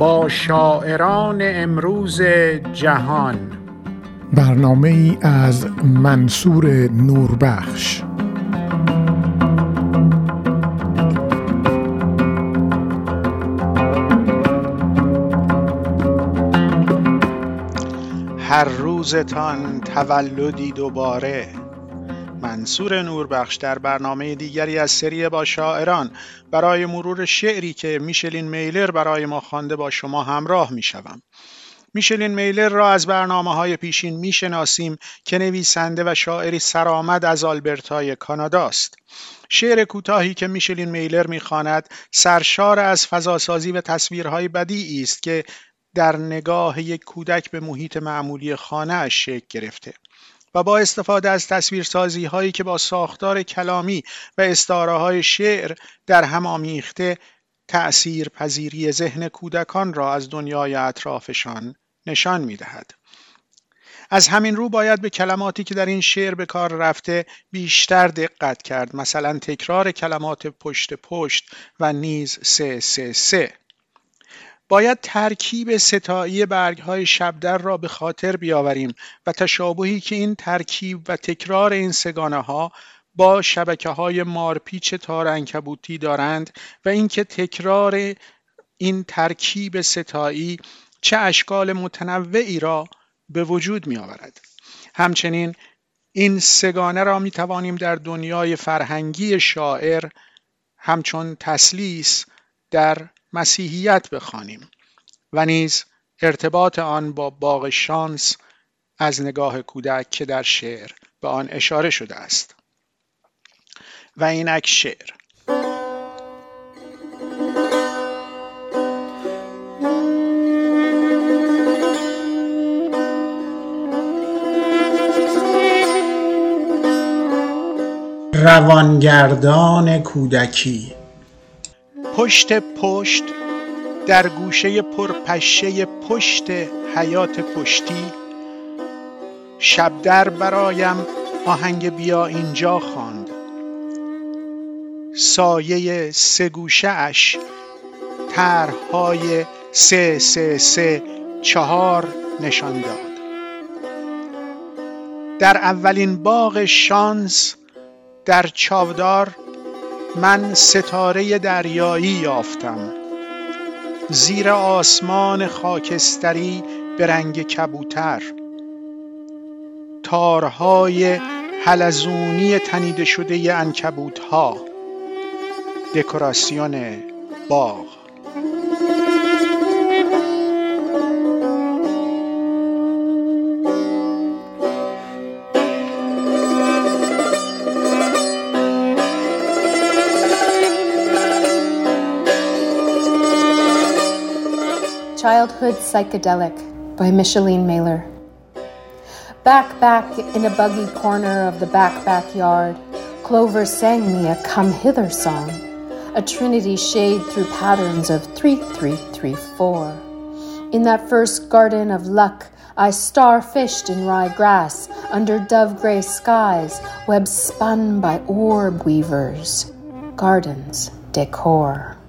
با شاعران امروز جهان. برنامه ای از منصور نوربخش. هر روزتان تولدی دوباره. منصور نوربخش در برنامه دیگری از سری با شاعران برای مرور شعری که میشلین میلر برای ما خوانده با شما همراه می‌شوم. میشلین میلر را از برنامه های پیشین می‌شناسیم که نویسنده و شاعری سرآمد از آلبرتای کاناداست. شعر کوتاهی که میشلین میلر می‌خواند سرشار از فضاسازی و تصویرهای بدیعی است که در نگاه یک کودک به محیط معمولی خانه اش شکل گرفته. و با استفاده از تصویرسازی هایی که با ساختار کلامی و استاره های شعر در هم آمیخته تأثیر پذیری ذهن کودکان را از دنیای اطرافشان نشان می دهد. از همین رو باید به کلماتی که در این شعر به کار رفته بیشتر دقت کرد مثلا تکرار کلمات پشت پشت و نیز سه سه سه باید ترکیب ستایی های شبدر را به خاطر بیاوریم و تشابهی که این ترکیب و تکرار این سگانه ها با شبکه های مارپیچ تار انکبوتی دارند و اینکه تکرار این ترکیب ستایی چه اشکال متنوعی را به وجود می آورد. همچنین این سگانه را می توانیم در دنیای فرهنگی شاعر همچون تسلیس در مسیحیت بخوانیم و نیز ارتباط آن با باغ شانس از نگاه کودک که در شعر به آن اشاره شده است. و اینک شعر. روانگردان کودکی. پشت پشت در گوشه پرپشه پشت حیات پشتی. شبدر برایم آهنگ بیا اینجا خواند. سایه سه گوشه اش طرحهای سه سه سه چهار نشان داد. در اولین باغ شانس در چاودار من ستاره دریایی یافتم. زیر آسمان خاکستری به رنگ کبوتر. تارهای حلزونی تنیده شده انکبوت ها دکوراسیون باغ. Childhood Psychedelic by Micheline Mailer. Back, back in a buggy corner of the back backyard, Clover sang me a come hither song, a trinity shade through patterns of three, three, three, four. In that first garden of luck, I starfished in rye grass under dove gray skies, webs spun by orb weavers, gardens, decor.